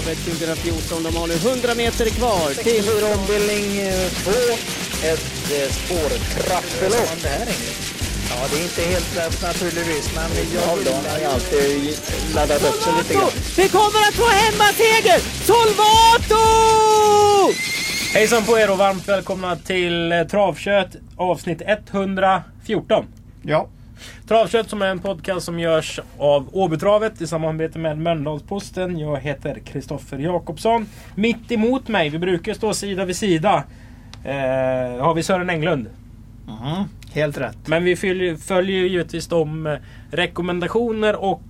Travet 2014. De har nu 100 meter kvar till... ombildning 2. Ett eh, spårtrappelopp. Ja, det är inte helt lätt naturligtvis, men jag har ju alltid laddat upp sig lite grann. Vi kommer att få hemmaseger! Solvato! Hejsan på er och varmt välkomna till eh, Travkött avsnitt 114. Ja, Travkött som är en podcast som görs av Åbytravet i samarbete med Mölndalsposten. Jag heter Kristoffer Jakobsson. Mitt emot mig, vi brukar stå sida vid sida, eh, har vi Sören Englund. Mhm, helt rätt. Men vi följer, följer givetvis de eh, rekommendationer och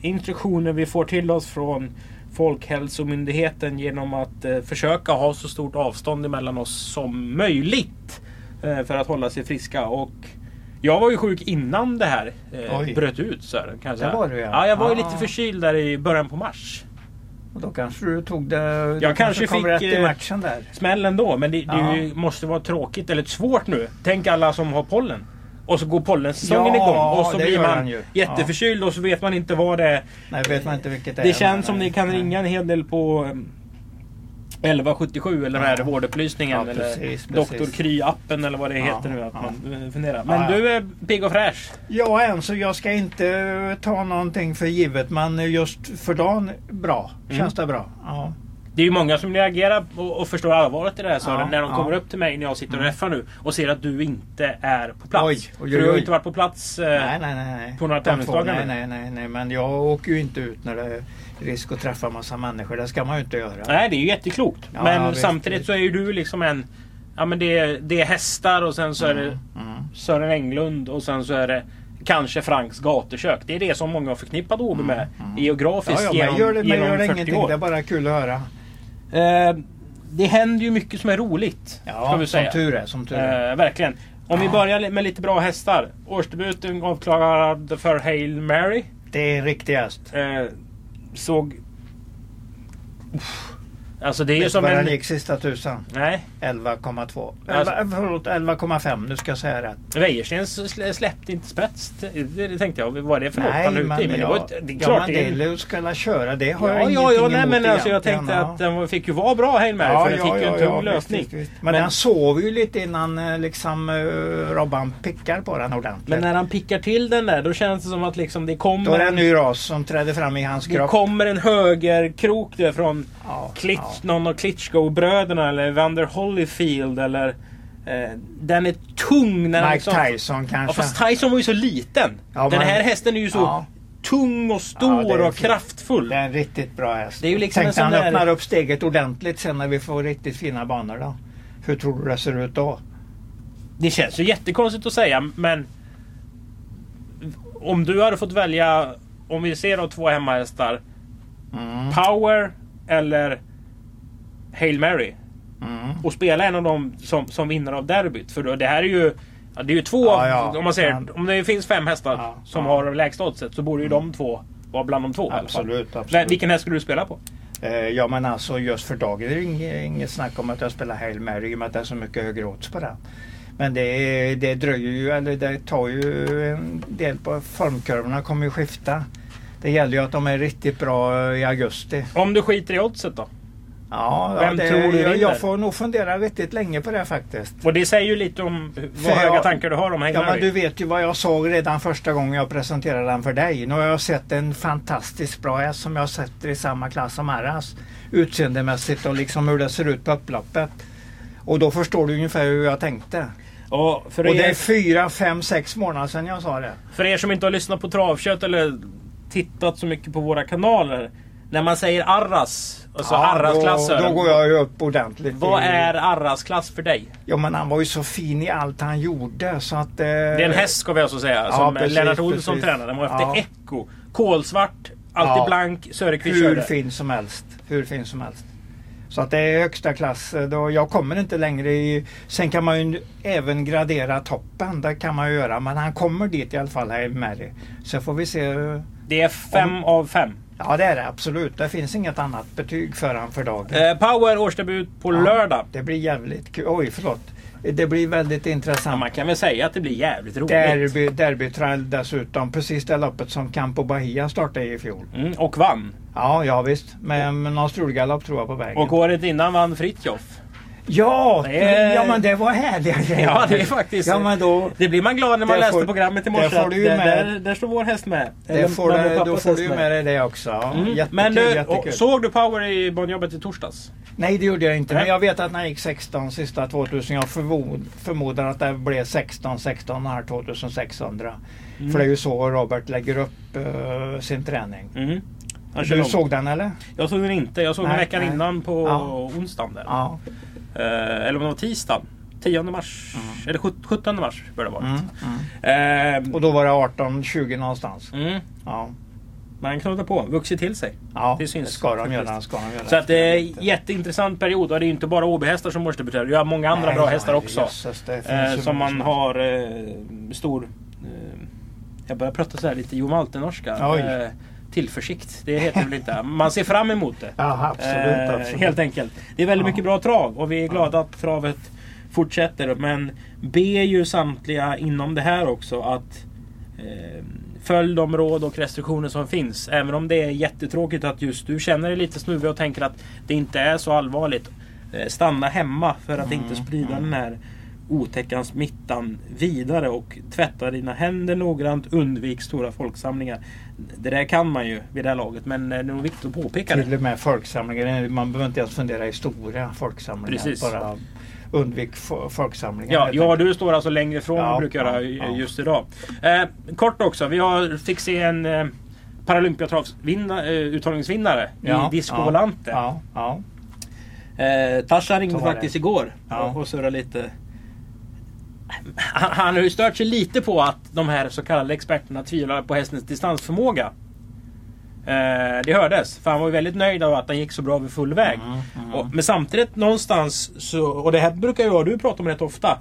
instruktioner vi får till oss från Folkhälsomyndigheten genom att eh, försöka ha så stort avstånd emellan oss som möjligt. Eh, för att hålla sig friska. Och jag var ju sjuk innan det här eh, bröt ut Sören. Kan jag säga. var du, ja. ja. Jag var ju Ah. lite förkyld där i början på mars. Och då kanske du tog det... du kanske kom fick, rätt i eh, matchen där. Smäll ändå, men det, det Ja. ju- måste vara tråkigt eller svårt nu. Tänk alla som har pollen. Och så går pollensäsongen Ja, igång och så det blir man jätteförkyld och så vet man inte vad det är. Nej, vet man inte vilket det är. Det känns som ni kan ringa en hel del på 1177 eller den här Ja. vårdupplysningen. Ja, eller precis, Dr. precis. Kry-appen eller vad det Ja, heter nu. Att ja. man eh, funderar. Men Ja, ja. du är pigg och fräsch. Ja, än så jag ska inte ta någonting för givet. Men just för dagen, bra. Mm. Känns det bra. Ja. Det är ju många som reagerar och, och förstår allvaret i det här Sören. Ja, när de ja. kommer upp till mig när jag sitter och Mm. räffar nu och ser att du inte är på plats. Oj, oj, För du har oj. ju inte varit på plats. eh, Nej, nej, nej. på några tävlingsdagar Nej, nej, nej. Men jag åker ju inte ut när det risk att träffa massa människor. Det ska man ju inte göra. Nej, det är ju jätteklokt. Ja, men ja, samtidigt visst. så är ju du liksom en... Ja men det är, det är hästar och sen så är det Mm, mm. Sören Englund och sen så är det kanske Franks gatukök. Det är det som många har förknippat Åby med geografiskt Mm, Ja, ja, men genom, gör det, genom gör det 40 ingenting. år. Det är bara kul att höra. Eh, det händer ju mycket som är roligt. Ja, vi som säga. tur är. Som tur är. Eh, verkligen. Om vi Ja. börjar med lite bra hästar. Årsdebuten avklarad för Hail Mary. Det är en riktig häst. Eh, såg... Uff. Alltså det är ju Vet som en... gick sista tusan? Nej. 11,2. Alltså- 11, förlåt, 11,5. Nu ska jag säga rätt. Wäjersten slä- släppte inte spets. Det, det tänkte jag. Vad är det för Nej, han ute i? Men det ja, var ett, det ja, klart men det la köra. Det har Ja, jag ja, ingenting ja, nej, men alltså jag tänkte ja. att den fick ju vara bra Hail Mary. för den fick ju en tung lösning. Visst, visst. Men, Men- den sov ju lite innan eh, liksom uh, Robban pickar på den ordentligt. Men när han pickar till den där då känns det som att liksom det kommer... Då är det en ny ras som träder fram i hans Det kropp. kommer en högerkrok där från Ja, Klitsch, ja. någon av Klitschko-bröderna eller Vander Holyfield eller... Eh, den är tung när Mike liksom- Tyson Ja, kanske. fast Tyson var ju så liten. Ja, den här hästen är ju så Ja. tung och Ja, stor och kraftfull. Det är en riktigt bra häst. Det är ju liksom Tänkte han där- öppnar upp steget ordentligt sen när vi får riktigt fina banor då. Hur tror du det ser ut då? Det känns ju jättekonstigt att säga men... Om du hade fått välja, om vi ser då två hemmahästar. Mm. Power eller Hail Mary. Mm. Och spela en av dem som, som vinnare av derbyt. För då, det här är ju... Ja, det är ju två, Ja, ja. om man säger, om det finns fem hästar som har lägsta oddset så borde ju de två vara bland de två. Absolut, absolut. Vilken häst skulle du spela på? Eh, ja men alltså just för dagen är det inget, inget snack om att jag spelar Hail Mary i och med att det är så mycket högre odds på den. Men det, det dröjer ju, eller det tar ju en del på formkurvorna kommer ju skifta. Det gäller ju att de är riktigt bra i augusti. Om du skiter i oddset då? Ja, Vem ja, det, tror du jag, jag får nog fundera riktigt länge på det faktiskt. Och det säger ju lite om vad För höga jag- tankar du har om Hail Ja men du vet ju vad jag såg redan första gången jag presenterade den för dig. Nu har jag sett en fantastiskt bra häst som jag sätter i samma klass som Arras. Utseendemässigt och liksom hur det ser ut på upploppet. Och då förstår du ungefär hur jag tänkte. Och för, Och det er, är fyra, fem, sex månader sedan jag sa det. för er som inte har lyssnat på Travkött eller tittat så mycket på våra kanaler. När man säger Arras, alltså Ja, Arras-klasser. då, då går jag ju upp ordentligt. Vad i- är Arras-klass för dig? Ja men han var ju så fin i allt han gjorde så att... Eh, Det är en häst ska vi alltså säga. Ja, som precis, Lennart Olsson precis. tränade. Den var efter Ja. Echo. Kolsvart, alltid Ja. blank. Söderqvist Hur körde. fin som helst. Hur fin som helst. Så att det är högsta klass. Då jag kommer inte längre i... Sen kan man ju även gradera toppen. Det kan man ju göra. Men han kommer dit i alla fall här i Mary. Så får vi se. Det är fem av fem. Ja det är det absolut. Det finns inget annat betyg för han för dagen. Eh, Power årsdebut på Ja, lördag. Det blir jävligt kul. Oj förlåt. Det blir väldigt Ja, intressant. man kan väl säga att det blir jävligt roligt. Derby, derbytrail dessutom. Precis det loppet som Campo Bahia startade i fjol. Mm, och vann. Ja, ja visst. Med, med någon strulgalopp tror jag på vägen. Och året innan vann Fritjof. Ja, är- ja, men det var härliga grejer. Ja, det är faktiskt... Ja, men då, Det blir man glad när man läste får- programmet i morse. där, med- där, där står vår häst med. Eller får du, då får du med dig det också. Mm. Jättekul, Men du, jättekul. och, såg du Power i banjobbet i torsdags? Nej, det gjorde jag inte. Nej. Men jag vet att han gick 16 sista 2000. Jag förmod, förmodar att det blev 16, 16 här 2600. Mm. För det är ju så Robert lägger upp eh, sin träning. Mm. Du såg den eller? Jag såg den inte. Jag såg den Nej, veckan nej. innan på Ja. onsdagen. Där. Ja. Eh, eller om det var tisdagen. 10 mars. Eller sjut- 17 mars bör det vara. Mm, mm. Eh, Och då var det 18-20 någonstans. mm. Ja, Man knådar på. Vuxit till sig. ja Det syns ska de göra. Ska de göra. Så att det är en jätteintressant period. Och det är ju inte bara OB-hästar som årsdebuterar. Vi har många andra Nej, bra hästar också. finns Eh, som man har eh, stor... Eh, jag börjar prata så här lite Jo Malte-norska. Tillförsikt. Det heter väl inte. Man ser fram emot det. Ja, absolut. Eh, absolut. Helt enkelt. Det är väldigt Ja. mycket bra trav och vi är glada att travet fortsätter. Men ber ju samtliga inom det här också att eh, följ de råd och restriktioner som finns. Även om det är jättetråkigt att just du känner dig lite snuvig och tänker att det inte är så allvarligt. Eh, stanna hemma för att inte Mm, sprida mm. den här otäcka smittan vidare och tvätta dina händer noggrant. Undvik stora folksamlingar. Det där kan man ju vid det här laget men eh, det är nog viktigt att påpeka det. Till och med folksamlingar. Man behöver inte ens fundera i stora folksamlingar. Precis. Bara undvik fo- folksamlingar. Ja, enkelt. du står alltså längre ifrån än Ja, vi brukar göra ja, ja. just idag. Eh, kort också, vi har, fick se en eh, Paralympiatravsvinna- eh, Ja, i Disco ja, Volante. Ja, ja. Eh, ringde faktiskt igår Ja. och, och surrade lite. Han, han har ju stört sig lite på att de här så kallade experterna tvivlar på hästens distansförmåga. Eh, det hördes, för han var ju väldigt nöjd av att han gick så bra vid full väg. Mm, mm. Och, men samtidigt någonstans, så, och det här brukar jag och du prata om rätt ofta.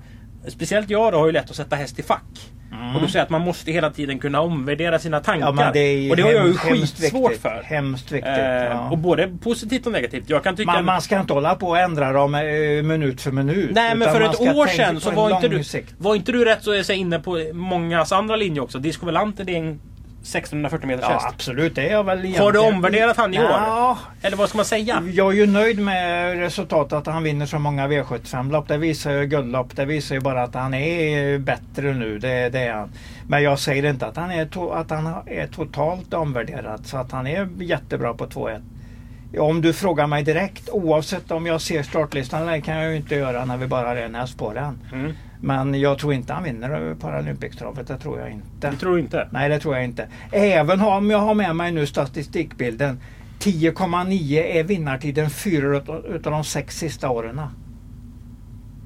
Speciellt jag då har ju lätt att sätta häst i fack. Mm. Och du säger att man måste hela tiden kunna omvärdera sina tankar. Ja, det är ju och det har jag ju skitsvårt viktigt. för. Hemskt viktigt. Eh, ja. Och både positivt och negativt. Jag kan tycka... man, man ska inte hålla på och ändra dem eh, minut för minut. Nej men för ett år sedan så var inte, du, sikt. var inte du rätt så säga inne på mångas andra linje också. Det är en 1640 meters Ja häst. absolut, det är jag väl Har du egentligen. omvärderat han i år? Ja, Eller vad ska man säga? jag är ju nöjd med resultatet att han vinner så många V75-lopp. Det visar ju guldlopp. Det visar ju bara att han är bättre nu. Det, det är han. Men jag säger inte att han är, to- att han är totalt omvärderad. Så att han är jättebra på 2-1. Om du frågar mig direkt, oavsett om jag ser startlistan, det kan jag ju inte göra när vi bara har en häst på den. Mm. Men jag tror inte han vinner Paralympics-travet. Det tror jag inte. Det tror du inte? Nej, det tror jag inte. Även om jag har med mig nu statistikbilden. 10,9 är vinnartiden fyra utav utav de sex sista åren.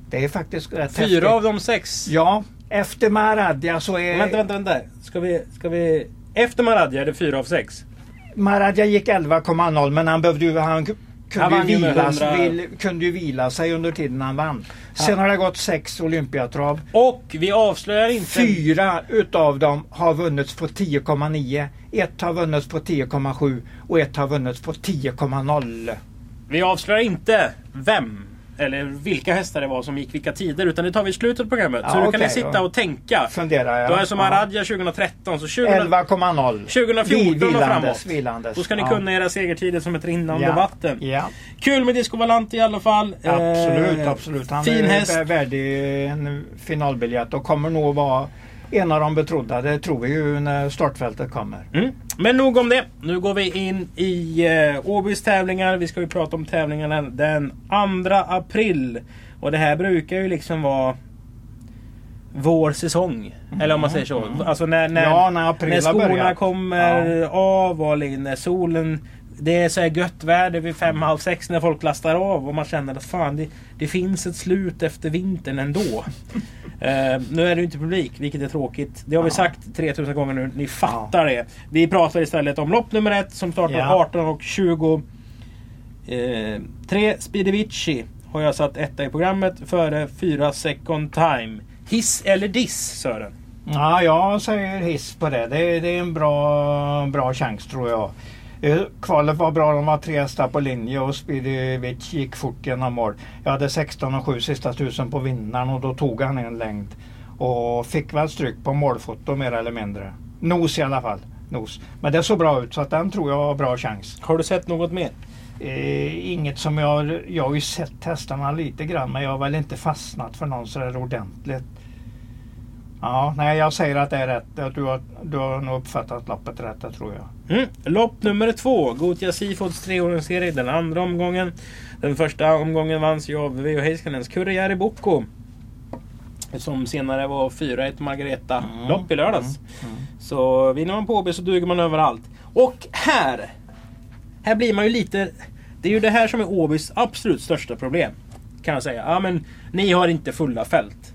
Det är faktiskt rätt häftigt. Fyra av de sex? Ja, efter Maradja så är... Vänta, vänta, vänta. Ska vi, ska vi... Efter Maradja är det fyra av sex. Maradja gick 11,0 men han behövde ju... Han kunde, ju ju med vila, 100 vil, kunde ju vila sig under tiden han vann. Sen har det gått sex Olympiatrav. Och vi avslöjar inte... Fyra utav dem har vunnits på 10,9. Ett har vunnits på 10,7 och ett har vunnits på 10,0. Vi avslöjar inte vem eller vilka hästar det var som gick vilka tider utan det tar vi i slutet av programmet. Ja, så du kan ni sitta ja. och tänka. Funderar jag. Då är som Maradja 2013. Så 2000, 11,0 2014 och Vilandes, framåt. vilandes. Då ska ni Ja. kunna era segertider som ett rinnande Ja. vatten. Ja, Kul med Disco Volante i alla fall. absolut, Eh, absolut. Han fin är häst. vä- värdig en finalbiljett och kommer nog vara en av de betrodda. Det tror vi ju när startfältet kommer. Mm. Men nog om det. Nu går vi in i eh, Åbys tävlingar. Vi ska ju prata om tävlingarna den 2 april. Och det här brukar ju liksom vara vår säsong. Eller om man säger så. Alltså när, när, ja, när när skorna börjat. kommer av och när solen det är så här gött väder vid fem, halv sex när folk lastar av och man känner att fan det, det finns ett slut efter vintern ändå. Eh, nu är det inte publik, vilket är tråkigt. Det har vi Ja. sagt 3000 gånger nu. Ni fattar det. Vi pratar istället om lopp nummer ett som startar Ja. 18 och 20. Eh, tre Speedevici har jag satt etta i programmet före fyra Second Time. Hiss eller diss Sören? Ja, jag säger hiss på det. Det, det är en bra, bra chans tror jag. Eh, Kvalet var bra, de var tre hästar på linje och Spidivic gick fort genom mål. Jag hade 16 och 7 sista tusen på vinnaren och då tog han en längd. Och fick väl stryk på målfoto mer eller mindre. Nos i alla fall. Nos. Men det såg bra ut så att den tror jag har bra chans. Har du sett något mer? Eh, inget som jag... Jag har ju sett hästarna lite grann men jag har väl inte fastnat för någon sådär ordentligt. Ja, nej jag säger att det är rätt. Att Du har, du har nog uppfattat loppet rätt, det tror jag. Mm. Lopp nummer två. Gotia Seafoods treåringsserie. Den andra omgången. Den första omgången vanns ju av Veijo Heiskanens Kurrejärvi Boko. Som senare var 4-1 Margareta Mm. lopp i lördags. Mm. Så vinner man på Åby så duger man överallt. Och här! Här blir man ju lite... Det är ju det här som är Åbys absolut största problem. Kan jag säga. Ja men ni har inte fulla fält.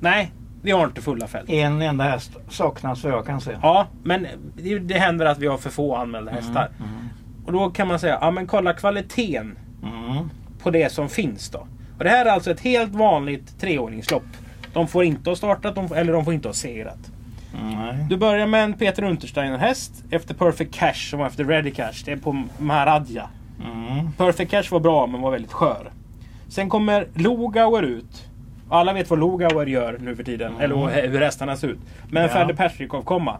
Nej, vi har inte fulla fält. En enda häst saknas vad jag kan se. Ja, men det, det händer att vi har för få anmälda hästar. Mm. Och då kan man säga, ja men kolla kvaliteten Mm. på det som finns då. Och det här är alltså ett helt vanligt treåringslopp. De får inte ha startat, de, eller de får inte ha segrat. Du börjar med en Peter Untersteiner häst efter Perfect Cash som var efter Ready Cash. Det är på Maharadja. Mm. Perfect Cash var bra men var väldigt skör. Sen kommer Logauer ut. Alla vet vad Logauer gör nu för tiden. Mm. Eller hur hästarna ser ut. Men Ja. Ferde Perstrikov komma.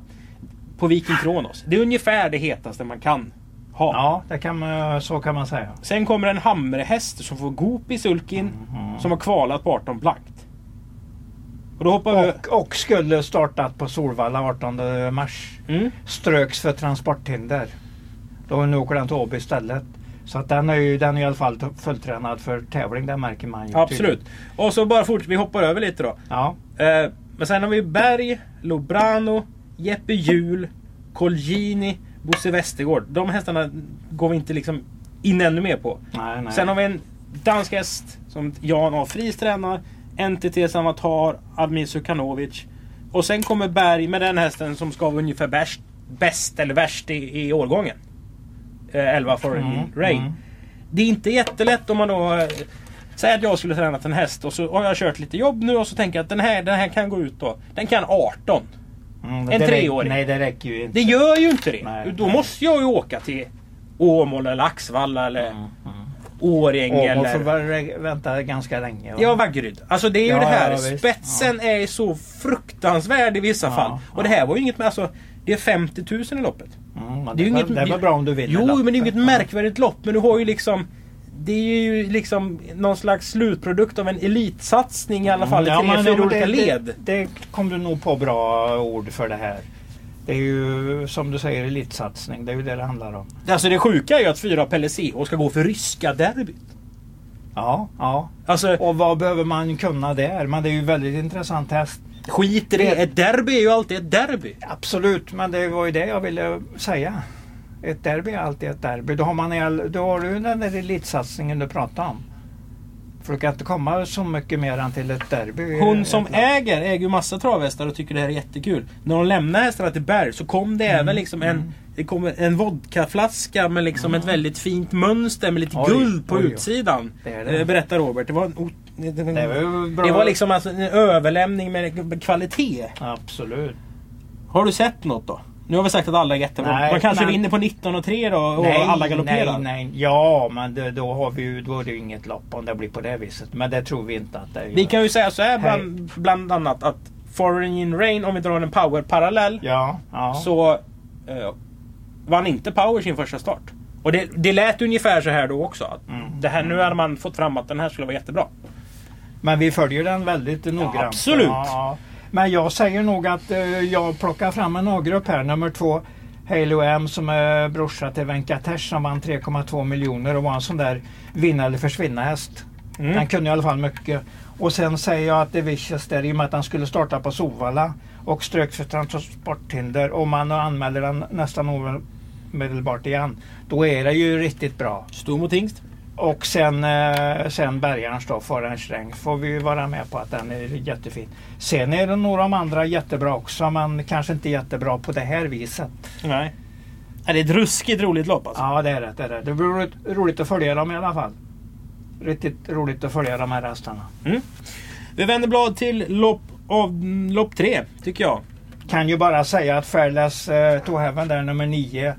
På Viking Kronos. Det är ungefär det hetaste man kan ha. Ja, det kan så kan man säga. Sen kommer en Hamrehäst som får Goop i sulkin. Mm. Som har kvalat på 18 blankt. Och då hoppar vi... Och, och skulle startat på Solvalla 18 mars. Mm. Ströks för transporthinder. Då nu åker den till Åby istället. Så att den är ju den är i alla fall fulltränad för tävling. Det märker man ju. Absolut. Och så bara fort, vi hoppar över lite då. Ja. Eh, men sen har vi Berg, Lobrano, Jeppe Hjul, Colgjini, Bosse Westergård. De hästarna går vi inte liksom in ännu mer på. Nej, nej. Sen har vi en dansk häst som Jan A. Friis tränar. NTT Samatar, Admir Sukanovic. Och sen kommer Berg med den hästen som ska vara ungefär bäst, bäst eller värst i, i årgången. Eh, 11 Foreign Mm, Rain. mm. Det är inte jättelätt om man då... eh, Säg att jag skulle tränat en häst och så har jag kört lite jobb nu och så tänker jag att den här, den här kan gå ut då. Den kan 18. Mm, en treåring. Nej, det räcker ju inte. Det gör ju inte det. Nej, då nej. måste jag ju åka till Åmål eller Axvalla eller Mm, mm. Årjäng Åmål eller... får vänta ganska länge. va? Ja, Vaggeryd. Alltså det är ju Ja, det här. ja. Spetsen är så fruktansvärd i vissa Ja, fall. Och det här var ju inget med... Alltså, det är 50 000 i loppet. Mm, men Det är var- inget, det var bra om du vinner Jo, loppet. men det är inget märkvärdigt lopp. Men du har ju liksom... Det är ju liksom någon slags slutprodukt av en elitsatsning i alla fall i Ja, tre, men- fyra olika det, led. Det, det kom du nog på bra ord för det här. Det är ju som du säger elitsatsning. Det är ju det det handlar om. Alltså det sjuka är ju att fyra Pelle och ska gå för ryska derbyt. Ja, ja. Alltså Och vad behöver man kunna där? Men det är ju väldigt intressant häst. Skit i det. Ett derby är ju alltid ett derby. Absolut, men det var ju det jag ville säga. Ett derby är alltid ett derby. Då har, man då har du den där elitsatsningen du pratade om. För du kan inte komma så mycket mer än till ett derby. Hon som äger äger ju massa travhästar och tycker det här är jättekul. När de lämnar hästarna till Berg så kom det Mm, även liksom en, det kommer en vodkaflaska med liksom ett väldigt fint mönster med lite Oj, guld på oj, utsidan. Det det. Eh, Berättar Robert. Det var en, det, det, Det var det var liksom alltså en överlämning med kvalitet. Absolut. Har du sett något då? Nu har vi sagt att alla är jättebra. Nej, Man kanske men- vinner på 19 och 3 då och alla galopperar. Nej, nej. Ja, men det, då, har vi ju, då är det ju inget lopp om det blir på det viset. Men det tror vi inte att det gör. Vi kan ju säga så här bland, bland annat att Foreign in Rain, om vi drar en power-parallell, Ja, ja. så eh, vann inte Power sin första start. Och det, det lät ungefär så här då också. Att Mm. det här, nu hade man fått fram att den här skulle vara jättebra. Men vi följer den väldigt noggrant. absolut. Ja. Men jag säger nog att eh, jag plockar fram en A-grupp här. Nummer två Halo M som är brorsa till Venkatesh som vann 3,2 miljoner och var en sån där vinna eller försvinna häst. Mm. Den kunde i alla fall mycket. Och sen säger jag att det Vicious där i och med att han skulle starta på Sovalla och ströks för transporthinder och man anmäler den nästan omedelbart igen. Då är det ju riktigt bra. Stor mot hingst. Och sen, eh, sen Bergarns då, Sträng, får vi vara med på att den är jättefin. Sen är det några av de andra jättebra också, men kanske inte jättebra på det här viset. Nej. Ja, Det är ett ruskigt roligt lopp alltså. Ja, det är det. Det, är det. det blir roligt, roligt att följa dem i alla fall. Riktigt roligt att följa de här hästarna. Vi vänder blad till lopp, av, lopp tre, tycker jag. Kan ju bara säga att Fairless eh, to Heaven där, nummer 9, eh,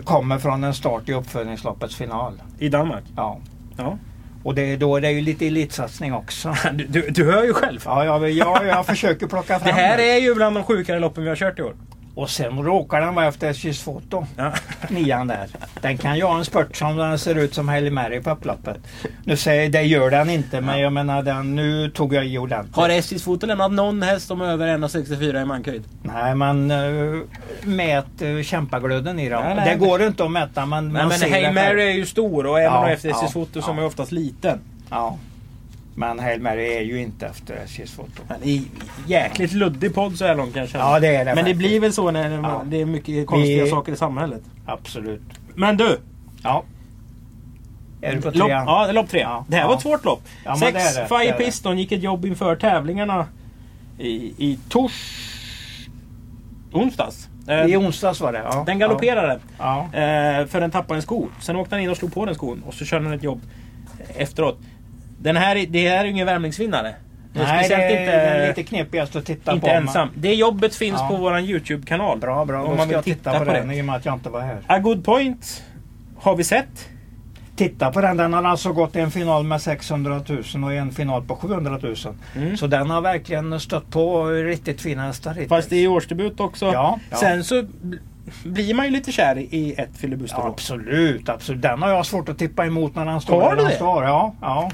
kommer från en start i uppföljningsloppets final. I Danmark. Ja. Ja. Och det, är då, det är ju lite elitsatsning också. Du, du, du hör ju själv. Ja, jag, jag, jag försöker plocka fram Det här är ju bland de sjukare loppen vi har kört i år. Och sen råkar den vara efter SJs foto. Ja. Nian där. Den kan ju ha en spurt som den ser ut som Hailey Mary på upploppet. Nu säger det gör den inte men jag menar den, nu tog jag i ordentligt. Har SJs foto lämnat någon häst som är över 1,64 i mankhöjd? Nej man uh, mät uh, kämpaglöden i dem. Nej, nej, det men- går inte att mäta men Nej man men ser Hail det Mary är ju stor och även Ja, efter SJs ja, foto som ja. är oftast liten. Ja. Men Hail Mary är ju inte efter SJs foto. Men i jäkligt luddig podd så här långt kanske. Ja det är det Men det blir väl så när Ja. det är mycket konstiga Vi- saker i samhället. Absolut. Men du! Ja. Är du på Lopp, trean? ja, det är lopp tre. Ja, det här ja. var ett svårt lopp. Ja, Sex det det, Fire det det. Piston gick ett jobb inför tävlingarna i, i tors... onsdags. Eh, I onsdags var det. Ja. den galopperade. Ja. Eh, för den tappade en sko. Sen åkte han in och slog på den skon och så körde han ett jobb efteråt. Den här, är- det här är ingen värmningsvinnare. Det är Nej, det speciellt är inte, lite knepigast att titta inte på. ensam. Det jobbet finns Ja. på vår Youtube-kanal. Bra, bra. Om Då man ska vill titta, titta på, på den det. i och med att jag inte var här. A Good Point har vi sett. Titta på den. Den har alltså gått en final med 600 000 och en final på 700 000. Mm. Så den har verkligen stött på riktigt fina hästar. Fast det är årsdebut också. Ja, ja. Sen så bl- blir man ju lite kär i- ett filibusterlopp. Ja, absolut, absolut. Den har jag svårt att tippa emot när den står Har där du den det? står. Ja, ja.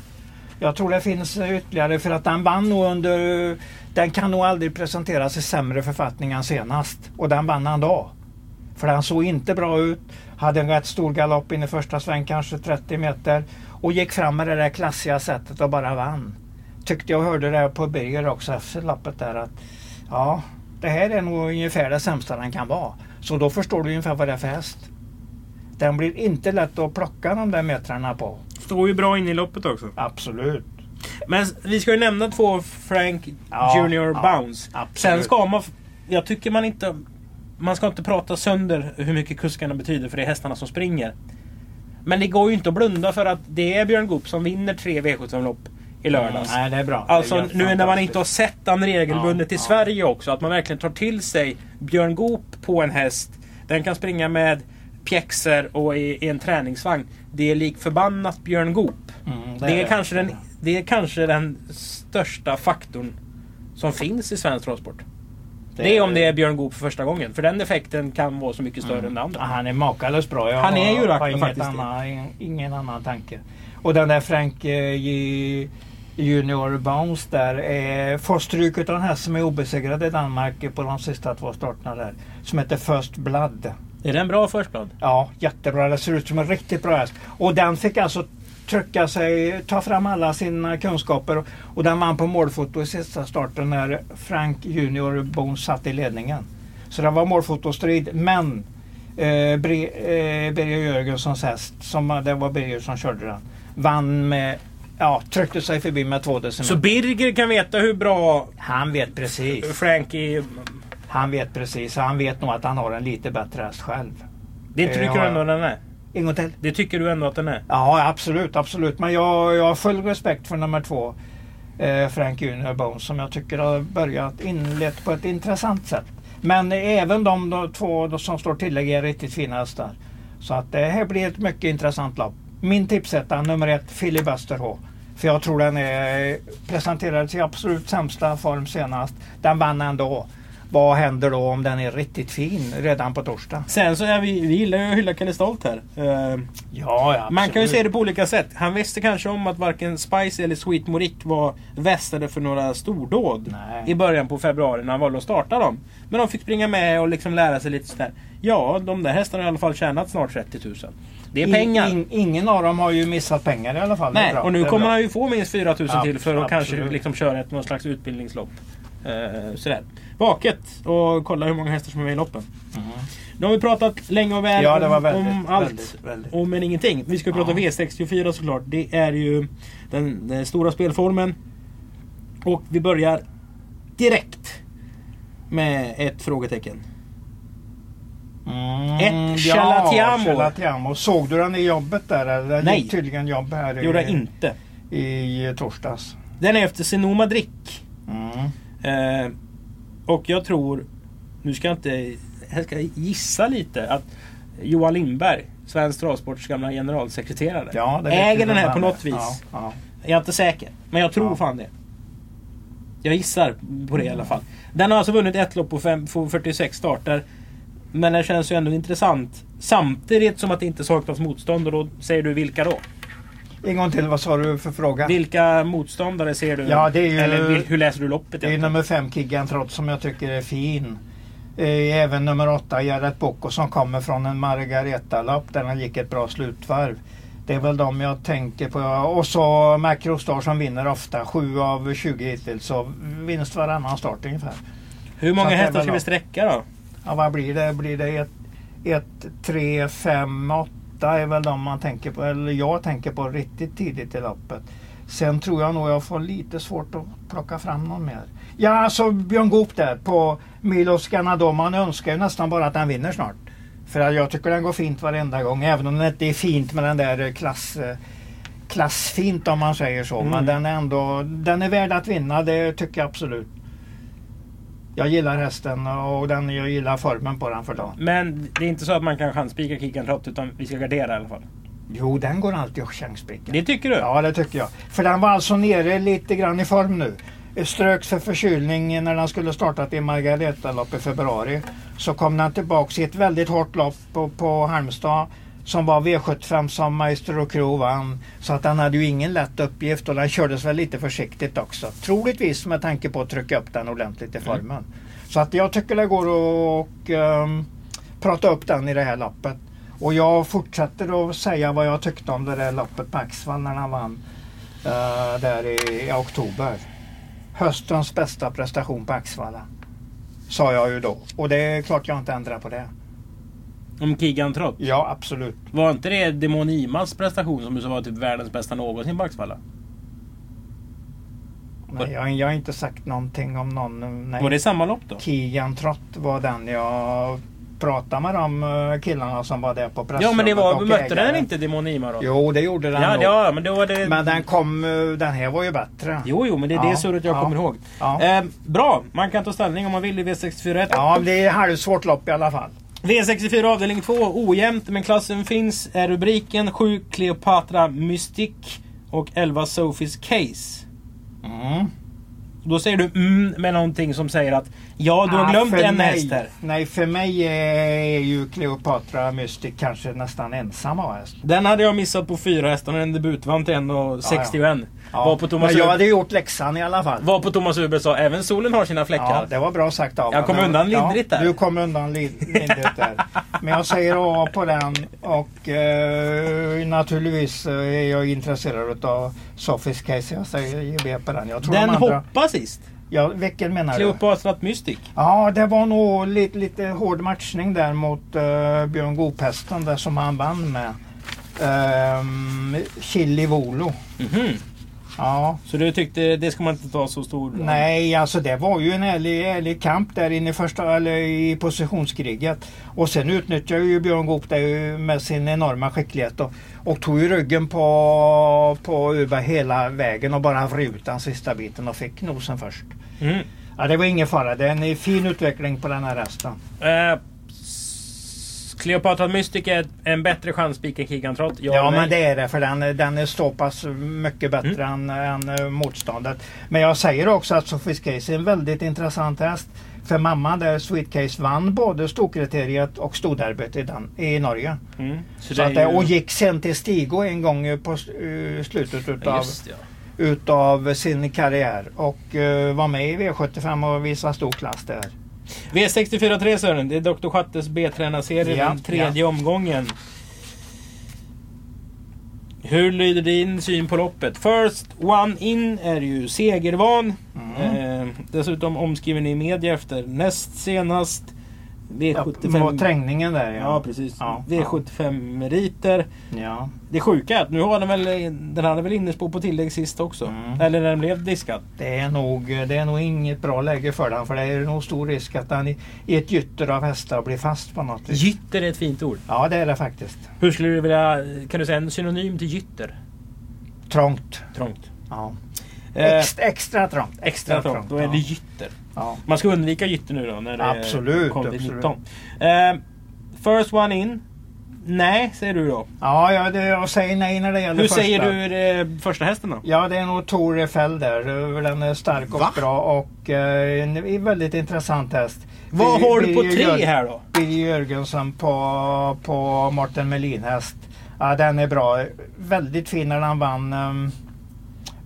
Jag tror det finns ytterligare för att den vann nog under... Den kan nog aldrig presenteras i sämre författning än senast. Och den vann han då. För den såg inte bra ut. Hade en rätt stor galopp in i första sväng, kanske 30 meter. Och gick fram med det där klassiga sättet och bara vann. Tyckte jag hörde det på Birger också efter lappet där att ja, det här är nog ungefär det sämsta den kan vara. Så då förstår du ungefär vad det är för häst. Den blir inte lätt att plocka de där metrarna på. Står ju bra in i loppet också. Absolut. Men vi ska ju nämna två Frank Ja, Junior ja, Bounce. absolut. Sen ska man... Jag tycker man inte... Man ska inte prata sönder hur mycket kuskarna betyder för det är hästarna som springer. Men det går ju inte att blunda för att det är Björn Goop som vinner tre V75-lopp i lördags. Nej, det är bra. Alltså är nu när man inte har sett han regelbundet Ja, i. Sverige också. Att man verkligen tar till sig Björn Goop på en häst. Den kan springa med pjäxor och i, i en träningsvagn. Det är lik förbannat Björn Goop. Mm, Det är, kanske den, det är kanske den största faktorn som finns i svensk travsport. Det, är om det är Björn Goop för första gången. För den effekten kan vara så mycket större än det Ja, andra. han är makalöst bra. Jag Han är ju har, inget faktiskt annan, ingen, annan tanke. Och den där Frank eh, Junior Bounce där eh, får stryk av en häst som är obesegrad i Danmark på de sista två starterna där. Som heter First Blood. Är det en bra förstblad? Ja, jättebra. Det ser ut som en riktigt bra häst. Och den fick alltså trycka sig, ta fram alla sina kunskaper. Och den vann på målfoto i sista starten när Frank Junior Bones satt i ledningen. Så det var målfotostrid. Men eh, Bre, eh, Birger Jörgenssons häst, som, det var Birger som körde den, vann med, ja, tryckte sig förbi med två Så decimeter. Birger kan veta hur bra Han vet precis. Frankie... Han vet precis. Han vet nog att han har en lite bättre häst själv. Det tycker Ja. du ändå den är? En gång till. Det tycker du ändå att den är? Ja, absolut, absolut. Men jag, jag har full respekt för nummer två. Eh, Frank Junior Bones som jag tycker har börjat inlett på ett intressant sätt. Men även de, då, två som står tillägg är riktigt fina hästar. Så att det här blir ett mycket intressant lopp. Min tipsetta nummer ett, Filibuster H. För jag tror den är presenterades i absolut sämsta form senast. Den vann ändå. Vad händer då om den är riktigt fin redan på torsdag? Sen så är vi, vi gillar ju att hylla Kalle Stolt här. Eh, Ja, ja Man kan ju se det på olika sätt. Han visste kanske om att varken Spice eller Sweet Morik var västade för några stordåd Nej. i början på februari när han valde att starta dem. Men de fick springa med och liksom lära sig lite sådär. Ja, de där hästarna har i alla fall tjänat snart 30 000. Det är In- pengar. in- ingen av dem har ju missat pengar i alla fall. Nej, och nu kommer bra. han ju få minst 4 000 till för att Absolut. kanske liksom köra ett någon slags utbildningslopp. Eh, sådär. Vaket och kolla hur många hästar som är med i loppen. Nu har vi pratat länge och väl Ja, det var om, väldigt, om allt. väldigt, väldigt. Och men ingenting. Vi ska prata Ja. V64 såklart. Det är ju den, den stora spelformen. Och vi börjar direkt med ett frågetecken. Mm, Ett ja, Chalatiamo. Chalatiamo. Såg du den i jobbet där? eller? Det Nej. gick tydligen jobb här Gjorde jag inte. i torsdags. Den är efter Senoma Drick. Mm. Eh, och jag tror, nu ska jag inte, jag ska gissa lite att Johan Lindberg, Svensk Travsports gamla generalsekreterare. Ja, Äger den här på något vis. Ja, ja. Jag är inte säker, men jag tror Ja. fan det. Jag gissar på det i alla fall. Den har alltså vunnit ett lopp på, fem, på 46 starter. Men den känns ju ändå intressant. Samtidigt som att det inte saknas motstånd. Och då säger du vilka då? En gång till, vad sa du för fråga? Vilka motståndare ser du? Ja, det är ju- Eller hur läser du loppet? Det är nummer fem Kiggan Trott som jag tycker är fin. Eh, Även nummer åtta Gerrit Bocco som kommer från en Margareta-lopp där han gick ett bra slutvarv. Det är väl de jag tänker på. Och så Macrostar som vinner ofta. 7 av 20 hittills. Så vinst varannan start ungefär. Hur många hästar ska vi sträcka då? Ja, vad blir det? Blir det 1, 3, 5, 8 är väl de man tänker på. Eller jag tänker på riktigt tidigt i loppet. Sen tror jag nog jag får lite svårt att plocka fram någon mer. Ja, alltså Björn Goop där på Milos Ganador. Man önskar ju nästan bara att den vinner snart. För jag tycker den går fint varenda gång. Även om det inte är fint med den där klass, eh, klassfint om man säger så. Mm. Men den är ändå den är värd att vinna. Det tycker jag absolut. Jag gillar hästen och den, jag gillar formen på den för dagen. Men det är inte så att man kan chansspika Kickan Trott utan vi ska gardera i alla fall. Jo, den går alltid att chansspika. Det tycker du? Ja, det tycker jag. För den var alltså nere lite grann i form nu. Ströks för förkylning när den skulle startat i Margareta-lopp i februari. Så kom den tillbaks i ett väldigt hårt lopp på, på Halmstad som var V75 som Maestro Kro vann. Så att den hade ju ingen lätt uppgift och den kördes väl lite försiktigt också. Troligtvis med tanke på att trycka upp den ordentligt i formen. Så att jag tycker det går att och, ehm, prata upp den i det här loppet. Och jag fortsätter att säga vad jag tyckte om det där loppet på Axvall när han vann eh, där i, i oktober. Höstens bästa prestation på Axvalla. Sa jag ju då. Och det är klart jag inte ändrar på det. Om Kickan Trott? Ja, absolut. Var inte det Demon Imas prestation som du sa var typ världens bästa någonsin på Axvalla? Nej, jag, jag har inte sagt någonting om någon. Nej. Var det samma lopp då? Kigan Trott var den jag pratade med de eh, killarna som var där på pressrummet. Ja men det var, mötte den ägaren. inte Demon Ima då? Jo, det gjorde den ja, nog. ja, men då var det... Men den kom, eh, den här var ju bättre. Jo, jo, men det är det Ja, surret jag ja. kommer ihåg. Ja. Eh, bra, man kan ta ställning om man vill i V64 Ja, det är halvsvårt lopp i alla fall. V64 avdelning 2, ojämnt men klassen finns, är rubriken 7 Cleopatra Mystic och 11 Sophies Case. Mm. Då säger du mm med någonting som säger att ja, du har Ah, glömt en mig, häst här. Nej, för mig är ju Cleopatra Mystic kanske nästan ensam av häst. Den hade jag missat på fyra hästar när den debutvann till 1,61. Ja. Var på Thomas Men jag hade gjort läxan i alla fall. Var på Thomas Uber sa även solen har sina Ja, fläckar. det var bra sagt av Jag kom mig. undan lindrigt där. Du kom undan lindrigt där. Men jag säger A på den och eh, naturligtvis eh, är jag intresserad av Sophies Case. Jag säger B på den. Jag tror den de andra... hoppade sist. Ja, vilken menar du? Cleopatra Mystic. Ja, det var nog lite, lite hård matchning där mot uh, Björn Goop-hästen där som han vann med. Um, Chili Volo. Mhm. Ja, Så du tyckte det ska man inte ta så stor... nej alltså det var ju en ärlig, ärlig kamp där inne i första, eller i positionskriget. Och sen utnyttjade ju Björn Goop det med sin enorma skicklighet och, och tog ju ryggen på, på Uberg hela vägen och bara vred ut den sista biten och fick nosen först. Mm. Ja, det var ingen fara. Det är en fin utveckling på den här hästen. Eh, s- Cleopatra Mystic är en bättre chanspik än Kigantrott. Ja, men det är det för den, den är så pass mycket bättre än, än eh, motståndet. Men jag säger också att Sophies Case är en väldigt intressant häst. För mamman där, Sweet Case, vann både storkriteriet och storderbyt i, den- i Norge. Mm. Så, Så det att, ju... och gick sen till Stigo en gång på eh, slutet Ja, utav, just det, ja. utav sin karriär. Och eh, var med i V75 och visade stor klass där. V64 3 Sören, det är Dr. Schattes B-tränarserie Ja, den tredje omgången. Hur lyder din syn på loppet? First one in är ju segervan. Mm. Eh, dessutom omskriven i media efter näst senast. Ja, V75... var trängningen där Ja precis. Ja, V75 meriter. ja. Det sjuka är att nu har den väl, den hade väl innerspår på tillägg sist också. Mm. Eller när den blev diskad. Det är, nog, det är nog inget bra läge för den för det är nog stor risk att den i, i ett gytter av hästar blir fast på något vis. Gytter är ett fint ord. Ja det är det faktiskt. Hur skulle du vilja, kan du säga en synonym till gytter? Trångt. Trångt. Ja. Eh, Extra, extra trångt. extra trångt, då är ja. det gytter. Ja. Man ska undvika gytter nu då när det Absolut, är covid-19. absolut. Eh, first one in. Nej, säger du då. Ja, ja det, jag säger nej när det gäller Hur första. säger du det första hästen då? Ja, det är nog Tor Fell där. Den är stark och Va? bra och eh, en väldigt intressant häst. Vad har du på tre här då? Birger Jörgensen på, på Martin Melin häst. Ja, den är bra. Väldigt fin när han vann um,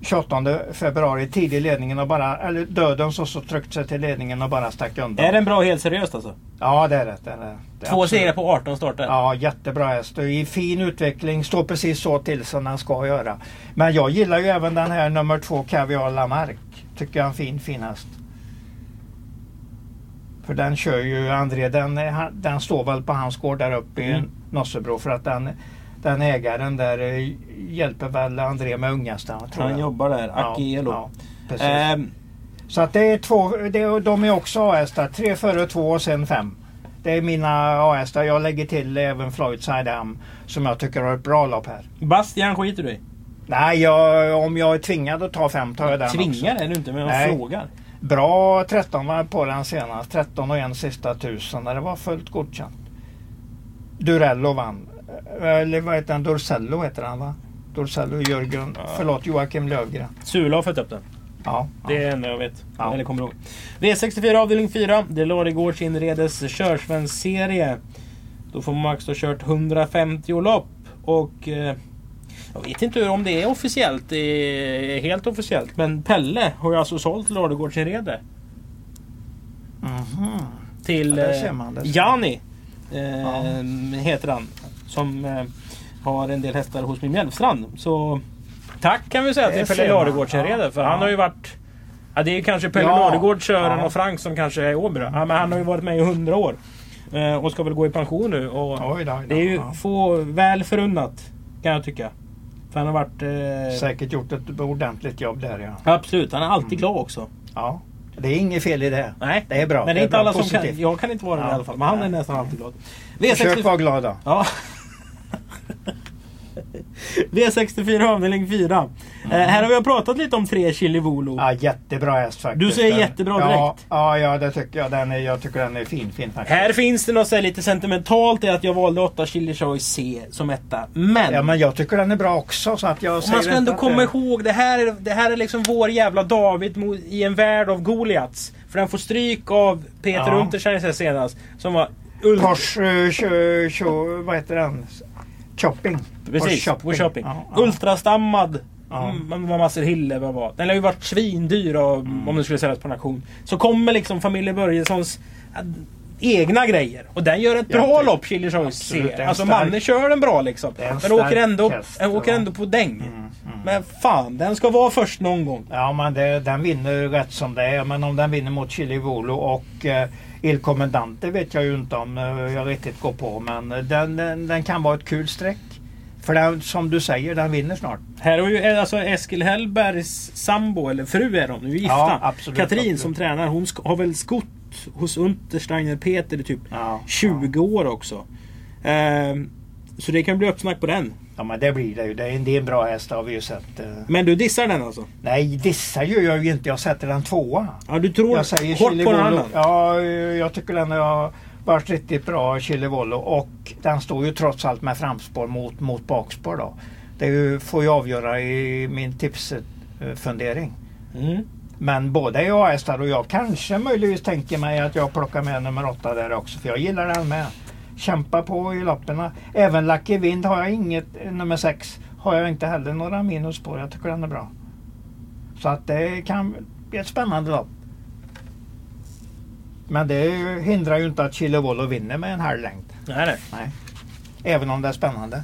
28 februari tidig i ledningen och bara, eller döden så, så tryckte sig till ledningen och bara stack undan. Är den bra helt seriöst alltså? Ja, det är rätt. Det är det. Det är Två segrar på 18 starter. Ja, jättebra häst. I fin utveckling. Står precis så till som den ska göra. Men jag gillar ju även den här nummer två Caviar Lamarck. Tycker jag är en fin, fin häst. För den kör ju André, den, den står väl på hans gård där uppe Mm. i Nossebro för att den, den ägaren där eh, hjälper väl André med tror Han jag. jobbar där. Ja, Akielo. ja, precis. Ehm, Så att det är två, det, de är också A-hästar. Tre före två och sen fem. Det är mina A-hästar. Jag lägger till även Floyd Sideham som jag tycker har ett bra lopp här. Bastian skiter du i. Nej, jag, om jag är tvingad att ta fem tar jag den Tvingar också. är du inte, men jag Nej. frågar. Bra 13 var på den senast. 13 och en sista tusen det var fullt godkänt. Durello vann. Eller vad heter han? Dorsello heter han va? Dorsello Jörgen. Ja. Förlåt Joakim Lövgren. Sula har fått upp den. Ja. Det är det enda jag vet. Ja. Eller kommer ihåg. V64 avdelning 4. Delarigårds inredes körsvenserie. Då får Max då kört 150 lopp. Och eh, jag vet inte om det är officiellt. Det är helt officiellt. Men Pelle har ju alltså sålt Ladugårds inrede. Mhm. Till Ja, eh, man, Jani. Eh, Heter han. Som eh, har en del hästar hos min Mjälvstrand. Så tack kan vi säga Det till Pelle ser man. Ladugårds inrede. Ja, För han har ju varit Ja, det är kanske Pelle Ja, Ladugård, Sören ja. och Frank som kanske är i. Ja, men han har ju varit med i 100 år. Eh, och ska väl gå i pension nu. Och Oj då, oj då. det är ju få väl förunnat. Kan jag tycka. För han har varit... Eh, Säkert gjort ett ordentligt jobb där ja. absolut, han är alltid glad också. ja. Det är inget fel i det. Nej, Det är bra. men det är inte bra. alla som kan. Positivt. Jag kan inte vara det i Ja. alla fall. Men han är Nej. nästan alltid glad. Försök V64 vara glad då. Ja. V64 avdelning 4. Eh, här har vi pratat lite om tre Chili Volo. Ja, jättebra häst faktiskt. Du säger jättebra direkt. Ja, ja det tycker jag. Den är, jag tycker den är fin, fin faktiskt. Här finns det något så lite sentimentalt i att jag valde 8 Chili Choice C som etta. Men, Ja, men jag tycker den är bra också så att jag och man ska ändå komma det- ihåg, det här, är, det här är liksom vår jävla David mot, i en värld av Goliats. För den får stryk av Peter Ja. Untersteiner senast. Som var ultra... Porsche, kö, kö, vad heter den? Chopping. Precis, på shopping. Ja, ja. Ultrastammad. Ja. Mm, vad Master Hille vad var. Den har ju varit svindyr av, Mm. om den skulle säljas på en auktion. Så kommer liksom familjen Börjessons äh, egna grejer. Och den gör ett bra tycker- lopp, Chili Choice det Alltså mannen kör den bra liksom. Det är en Men åker ändå, häst, äh, åker ändå på däng. Mm, mm. Men fan, den ska vara först någon gång. Ja, men det, den vinner rätt som det är. Men om den vinner mot Chili Volo och eh, Il Comandante vet jag ju inte om eh, jag riktigt går på. Men den, den, den kan vara ett kul streck. För den, som du säger, den vinner snart. Här har ju eh, alltså Eskil Hellbergs sambo, eller fru är de, nu är gifta. Ja, absolut, Katrin absolut. som tränar, hon har väl skott hos Untersteiner Peter i typ Ja, 20 år också. Ehm, så det kan bli uppsnack på den. Ja, men det blir det ju. Det är en, det är en bra häst har vi ju sett. eh. Men du dissar den alltså? Nej, dissar gör jag ju inte. Jag sätter den tvåa. Ja, du tror Jag säger hårt på Volo. annan? Ja, jag tycker den har varit riktigt bra, Chili Volo. Och den står ju trots allt med framspår mot, mot bakspår då. Det ju, får ju avgöra i min tipsfundering. Mm. Men båda är A-hästar och jag kanske möjligtvis tänker mig att jag plockar med nummer åtta där också. För jag gillar den med. Kämpa på i loppen. Även Lucky Wind har jag inget, nummer sex, har jag inte heller några minus på. Jag tycker den är bra. Så att det kan bli ett spännande lopp. Men det hindrar ju inte att Chile Volo vinner med en halv längd. Nej, nej. Nej. Även om det är spännande.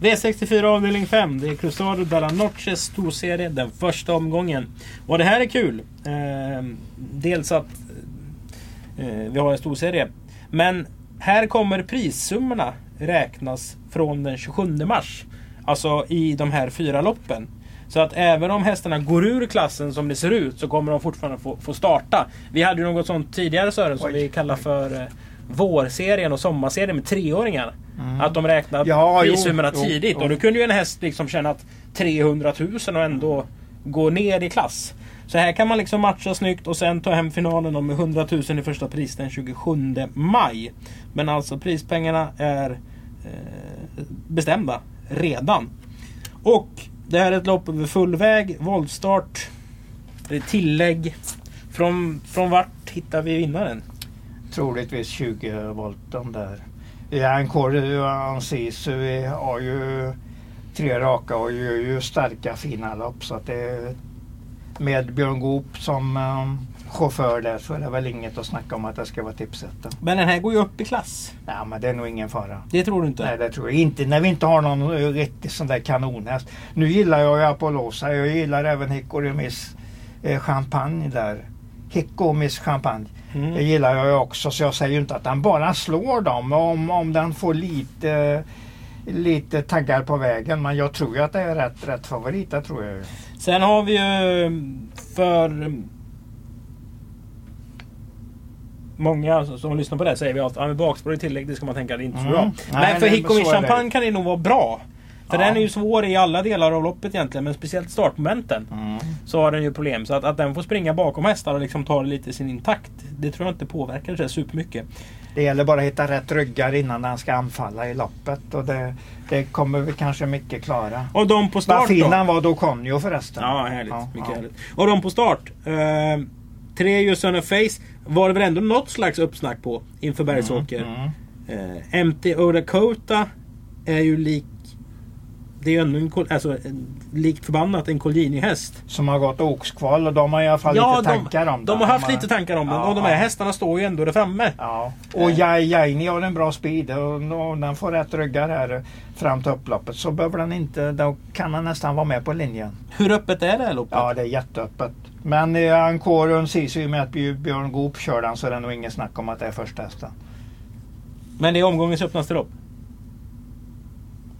V64 avdelning 5. Det är Cruzado della Noches storserie, den första omgången. Och det här är kul. Ehm, dels att eh, vi har en storserie. Men här kommer prissummorna räknas från den 27 mars. Alltså i de här fyra loppen. Så att även om hästarna går ur klassen som det ser ut så kommer de fortfarande få, få starta. Vi hade ju något sånt tidigare Sören som vi kallar för eh, vårserien och sommarserien med treåringar. Mm. Att de räknar Ja, prissummorna tidigt. jo. Och då kunde ju en häst liksom känna att 300 000 och ändå gå ner i klass. Så här kan man liksom matcha snyggt och sen ta hem finalen med 100 000 i första pris den 27 maj. Men alltså prispengarna är eh, bestämda redan. Och det här är ett lopp över full väg, voltstart, tillägg. Från, från vart hittar vi vinnaren? Troligtvis 20 volt de där. Encore Ancisu har ju tre raka och gör ju starka fina lopp. Så att det, med Björn Goop som um, chaufför där så är det väl inget att snacka om att det ska vara tipsetta. Men den här går ju upp i klass. Ja men det är nog ingen fara. Det tror du inte? Nej det tror jag inte. När vi inte har någon eh, riktig sån där kanonhäst. Nu gillar jag ju Apollosa. Jag gillar även Hickory Miss eh, Champagne där. Hicko Miss Champagne. Mm. Det gillar jag ju också så jag säger ju inte att den bara slår dem om, om den får lite lite taggar på vägen. Men jag tror ju att det är rätt, rätt favorit. Det tror jag. Sen har vi ju för Många som lyssnar på det säger vi att ja, bakspår i tillägg det ska man tänka det är inte så Mm. bra. Men för nej, är det. Champagne kan det nog vara bra. För Ja. den är ju svår i alla delar av loppet egentligen men speciellt startmomenten. Mm. Så har den ju problem. Så att, att den får springa bakom hästar och liksom ta det lite sin intakt. Det tror jag inte påverkar det supermycket. Det gäller bara att hitta rätt ryggar innan den ska anfalla i loppet. Och det, det kommer vi kanske mycket klara. Och de på Vad start fin då? han var då Conjo förresten. Ja, härligt. Ja, mycket ja. härligt. Och de på start. Eh, tre just Son of Face var det väl ändå något slags uppsnack på inför Bergsåker. Mm. Eh, MT Odakota är ju lik... Det är ju ändå en, alltså, en, likt förbannat en Colgjini-häst. Som har gått okskval och de har i alla fall lite tankar om de, det. de har haft lite tankar om den Ja, och de här ja. hästarna står ju ändå där framme. Ja. Och Eh. Jai Jaini har en bra speed och om den får rätt ryggar här fram till upploppet så behöver den inte, då kan den nästan vara med på linjen. Hur öppet är det här loppet? Ja, det är jätteöppet. Men eh, och Sisu i och med att Bj- Björn Goop kör den så är det nog ingen snack om att det är första hästen. Men det är omgångens öppnaste lopp.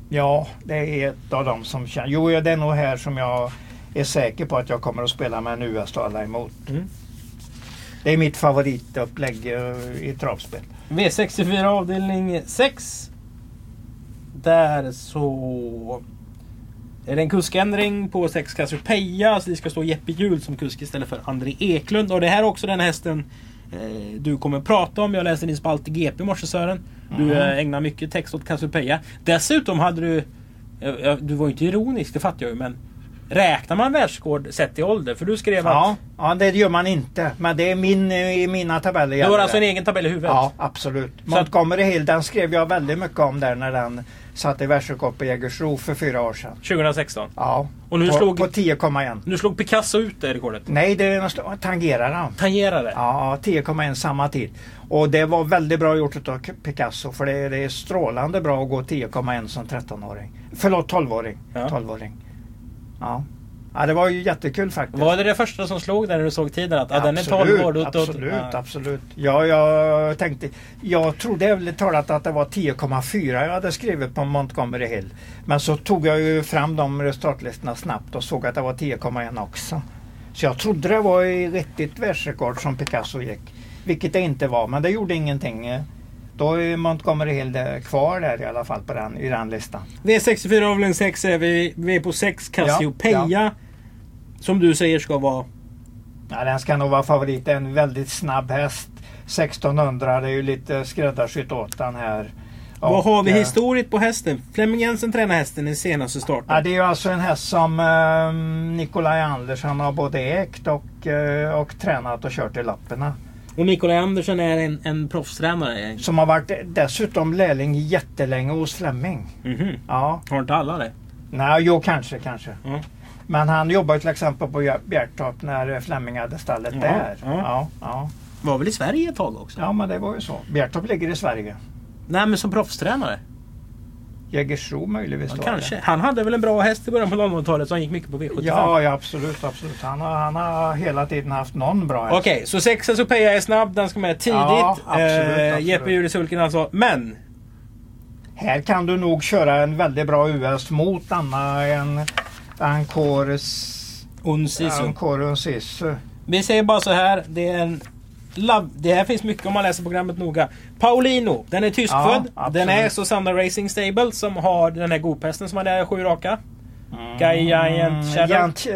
Ja, det är ett av dem som känner. Jo, det är nog här som jag är säker på att jag kommer att spela med en US alla emot. Mm. Det är mitt favoritupplägg eh, i travspel. V64 avdelning 6. Där så är det en kuskändring på 6 Cassiopeia. Så det ska stå Jeppe Hjul som kusk istället för André Eklund. Och det här är också den hästen du kommer prata om. Jag läste din spalt i GP i morse Sören. Du Mm. eh, ägnar mycket text åt Cassiopeia. Dessutom hade du... eh, eh, du var ju inte ironisk, det fattar jag ju. Men räknar man världsrekord sett i ålder? För du skrev Ja, att... ja, det gör man inte. Men det är min, eh, i mina tabeller. Du har alltså en egen tabell i huvudet? Ja, absolut. Montgomery Hill, den skrev jag väldigt mycket om där när den satte världsrekord på Jägersro för fyra år sedan. 2016. Ja, Och nu på, slog- på 10,1. Nu slog Picasso ut det rekordet. Nej, det tangerar han. Tangerade. Ja, 10,1 samma tid. Och det var väldigt bra gjort av Picasso för det är, det är strålande bra att gå 10,1 som 13-åring. Förlåt 12-åring. Ja. 12-åring. Ja. Ja, det var ju jättekul faktiskt. Var det det första som slog där när du såg tiden? Att ah, den är Absolut, 12 år? Då, då, absolut, ja. absolut. Ja, jag tänkte... Jag trodde ärligt talat att det var 10,4 jag hade skrivit på Montgomery Hill. Men så tog jag ju fram de resultatlistorna snabbt och såg att det var 10,1 också. Så jag trodde det var i riktigt världsrekord som Picasso gick. Vilket det inte var, men det gjorde ingenting. Då är Montgomery Hill där- kvar där i alla fall på den, i den listan. V64 avdelning 6 är vi. Vi är på 6 Cassiopeia. Ja, Som du säger ska vara... Ja, den ska nog vara favorit. En väldigt snabb häst. 1600, det är ju lite skräddarsytt åt den här. Vad Och, har vi eh, historiskt på hästen? Flemming Jensen tränar hästen i senaste starten. Ja, det är ju alltså en häst som eh, Nikolaj Andersson har både ägt och, eh, och tränat och kört i lapparna. Och Nikolaj Andersson är en, en proffstränare. Som har varit dessutom lärling jättelänge hos Flemming. Mhm. Ja, Har inte alla det? nej, jo kanske, kanske. Ja. Men han jobbade till exempel på Bjärtorp när Flemming hade stallet Ja, där. ja. Ja, ja. Var väl i Sverige ett tag också? ja, men det var ju så. Bjärtorp ligger i Sverige. Nej men som proffstränare? Jägersro möjligtvis Ja, kanske. eller? Han hade väl en bra häst i början på 00-talet som gick mycket på V75? Ja, ja, absolut, absolut. Han har, han har hela tiden haft någon bra häst. Okej, så 6 Cassiopeia är snabb. Den ska med tidigt. Ja, absolut, eh, absolut. Jeppe Juri Sulken alltså. Men! Här kan du nog köra en väldigt bra US mot Anna en Ancores Unsisu. Ancora Unsisu. Vi säger bara så här. Det är en... Love. Det här finns mycket om man läser programmet noga. Paulino, den är tyskfödd. Ja, den är. Susanna Racing Stable som har den här godpesten som hade sju raka. Mm. Guy Giant Shadow. Giant,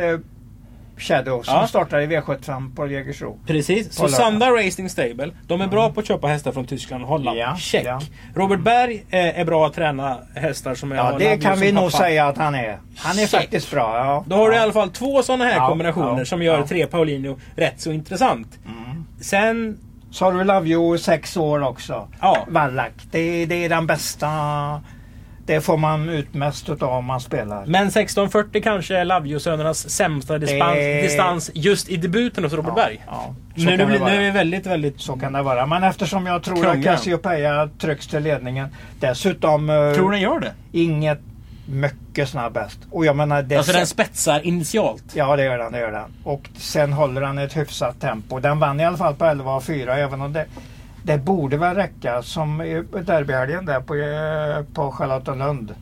Shadow som Ja. startar i V75 på Jägersro. Precis. Så. Sanda Racing Stable. De är bra på att köpa hästar från Tyskland och Holland. Ja, Check. ja. Robert Berg eh, är bra att träna hästar som jag Ja, det kan vi nog pappa. säga att han är. Han är Check. faktiskt bra. Ja. Då har du i alla fall två sådana här kombinationer som gör tre Paulinho rätt så intressant. Mm. Sen... Så har du Lavio sex år också. Ja. Wallach. Det, det är den bästa. Det får man ut mest utav om man spelar. Men 1640 kanske är Lavio-sönernas sämsta Det- distans just i debuten hos Robert Berg. Ja, så Nu, kan nu, det blir- nu är vi väldigt, väldigt... Så kan det vara. Men eftersom jag tror Krånglar. att Cassiopeia trycks till ledningen. Dessutom eh, Tror den gör det? inget mycket snabbast. Och jag menar det Alltså den spetsar initialt. Ja det gör den, det gör den. Och sen håller den ett hyfsat tempo. Den vann i alla fall på 11 och 4 även om det, det borde väl räcka som derbyhelgen där på, eh, på Charlottenlund.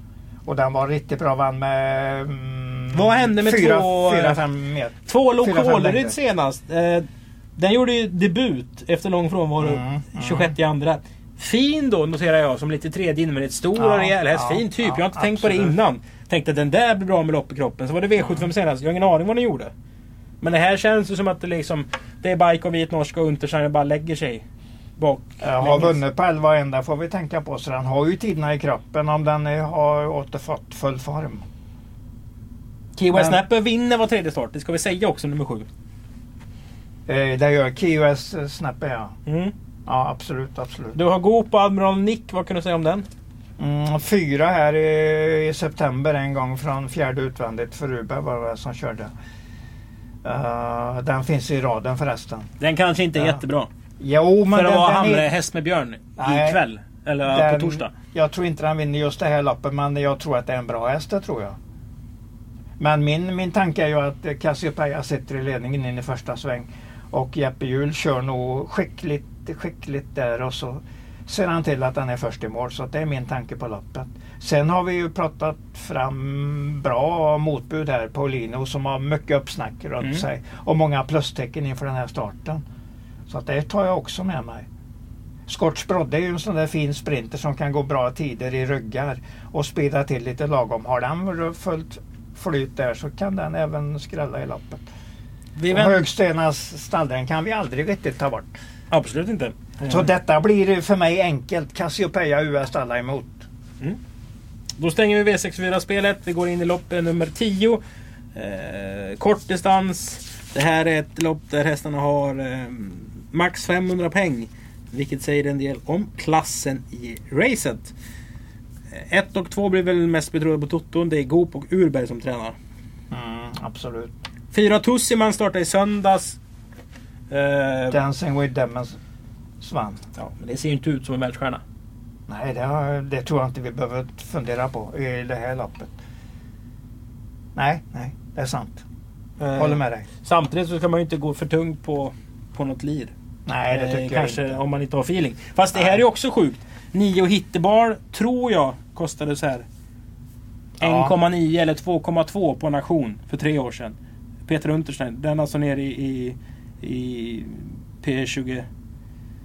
Och den var riktigt bra, vann med mm, Vad hände med fyra, två, fyra, fem meter. Två. Lokolryd senast. Eh, den gjorde ju debut efter lång frånvaro. Mm, mm. 26 i andra. Fin då noterar jag som lite tredje invändigt. Stor Ja, och rejäl häst. ja, fin typ. ja, jag har inte tänkt på det absolut. innan. Tänkte att den där blir bra med lopp i kroppen. Så var det V75 senast. Jag har ingen aning vad den gjorde. Men det här känns ju som att det liksom... Det är Bike och Vit Norska och Untersteiner bara lägger sig bak. Jag har vunnit på 11 och 1, där får vi tänka på. Så den har ju tiderna i kroppen om den är, har återfått full form. Men- Snapper vinner var tredje start. Det ska vi säga också, nummer sju. Eh, det gör KOS eh, Snapper ja. Mm. Ja absolut, absolut. Du har Goop och Admiral Nick. Vad kan du säga om den? Mm, fyra här i, i september en gång från fjärde utvändigt för Ruber var det som körde. Eh, den finns i raden förresten. Den kanske inte är Ja. jättebra. Jo men För att den, vara den Hamre är, häst med Björn Nej. ikväll. Eller den, på torsdag. Jag tror inte den vinner just det här loppet men jag tror att det är en bra häst det tror jag. Men min, min tanke är ju att Cassiopeia sitter i ledningen in i första sväng. Och Jeppe Hjul kör nog skickligt, skickligt där och så ser han till att den är först i mål. Så det är min tanke på loppet. Sen har vi ju pratat fram bra motbud här. Paulino som har mycket uppsnack runt Mm. sig. Och många plustecken inför den här starten. Så att det tar jag också med mig. Scotch Brodde är ju en sån där fin sprinter som kan gå bra tider i ryggar och speeda till lite lagom. Har den fullt flyt där så kan den även skrälla i loppet. Vi vänt... Högstenas stalldräng kan vi aldrig riktigt ta bort. Absolut inte. Så detta blir för mig enkelt. Cassiopeia US alla emot. Då stänger vi V64-spelet. Vi går in i lopp eh, nummer 10. Eh, kort distans. Det här är ett lopp där hästarna har eh, max 500 peng. Vilket säger en del om klassen i racet. 1 och 2 blir väl mest betrodda på Toton. Det är Goop och Urberg som tränar. Mm, absolut. Fyra Tussiman startar i söndags. Eh, Dancing with Demons svann. ja, men det ser ju inte ut som en världsstjärna. Nej, det, har, det tror jag inte vi behöver fundera på i det här loppet. Nej, nej, det är sant. Eh, Håller med dig. Samtidigt så ska man ju inte gå för tungt på, på något lir. Nej, det Eh, tycker Kanske jag inte. om man inte har feeling. Fast det här är också sjukt. Nio hittebar tror jag kostade så här Ja. 1,9 eller 2,2 på en auktion för tre år sedan. Peter Unterstein, den är alltså nere i, i, i P21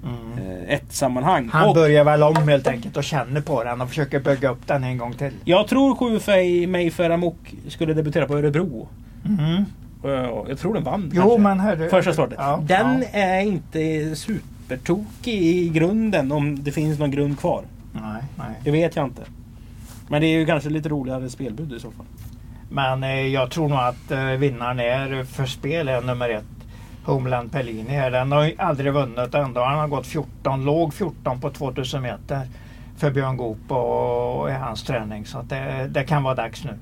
Mm. sammanhang. Han Och börjar väl om helt enkelt och känner på den och försöker bygga upp den en gång till. jag tror 7 Fej Mayfair Amok skulle debutera på Örebro. Mm. Och Jag tror den vann. Jo, kanske. men hörru. Första starten. Ja, den ja. är inte supertokig i grunden om det finns någon grund kvar. Nej, nej. Det vet jag inte. Men det är ju kanske lite roligare spelbud i så fall. Men eh, jag tror nog att eh, vinnaren är för spel är nummer ett. Homeland Pellini här. Den har ju aldrig vunnit ändå. Han har gått 14, låg 14 på 2000 meter för Björn Goop och, och i hans träning. Så att det, det kan vara dags nu.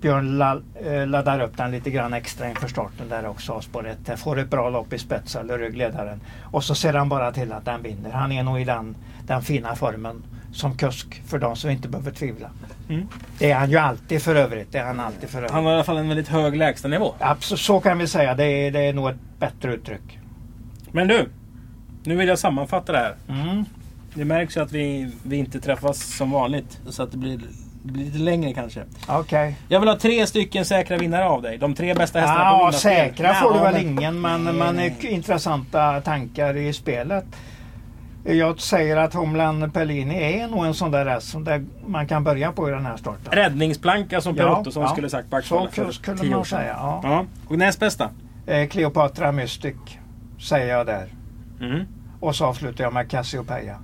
Björn la, eh, laddar upp den lite grann extra inför starten där också. Spår ett. Får ett bra lopp i spets eller ryggledaren. Och så ser han bara till att den vinner. Han är nog i den, den fina formen som kusk för de som inte behöver tvivla. Mm. Det är han ju alltid för övrigt. Det är han alltid för övrigt. Han har i alla fall en väldigt hög lägstanivå. Absolut, så kan vi säga. Det är, det är nog ett bättre uttryck. Men du! Nu vill jag sammanfatta det här. Mm. Det märks ju att vi, vi inte träffas som vanligt. Så att det blir, blir lite längre kanske. Okej. Jag vill ha tre stycken säkra vinnare av dig. De tre bästa hästarna på Ja, vinnarspel. säkra får du väl ingen, men, Nej, men nej. intressanta tankar i spelet. Jag säger att Homeland Pellini är nog en sån där häst som där man kan börja på i den här starten. Räddningsplanka som Per Ja, Ottosson ja. skulle sagt på Så för skulle tio år man säga. Ja. Ja. Och näst bästa? Eh, Cleopatra Mystic säger jag där. Mm. Och så avslutar jag med Cassiopeia.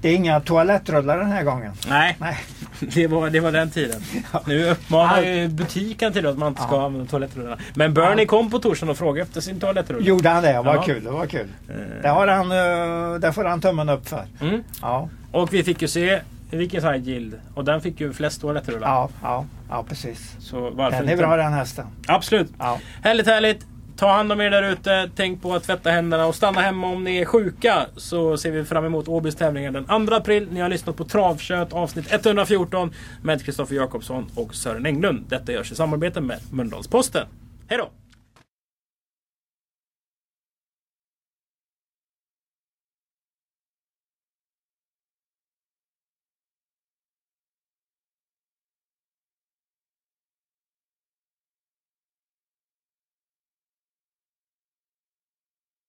Det är inga toalettrullar den här gången. Nej, Nej. det var, det var den tiden. Nu uppmanar ju butiken till att man inte ska Ja. använda toalettrullarna. Men Bernie kom på torsdagen och frågade efter sin toalettrulle. Gjorde han det? Vad Ja. kul. Det var kul. Eh, Det, har han, eh, det får han tummen upp för. Mm. Ja, Och vi fick ju se Viking Side Guild. Och den fick ju flest toalettrullar. ja, ja, ja precis. Så Den är inte? bra den hästen. Absolut. Ja. Härligt, härligt. Ta hand om er där ute. Tänk på att tvätta händerna och stanna hemma om ni är sjuka. Så ser vi fram emot Åbys tävlingar den 2 april. Ni har lyssnat på Travkött avsnitt 114 med Kristoffer Jakobsson och Sören Englund. Detta görs i samarbete med Mölndalsposten. Hej då!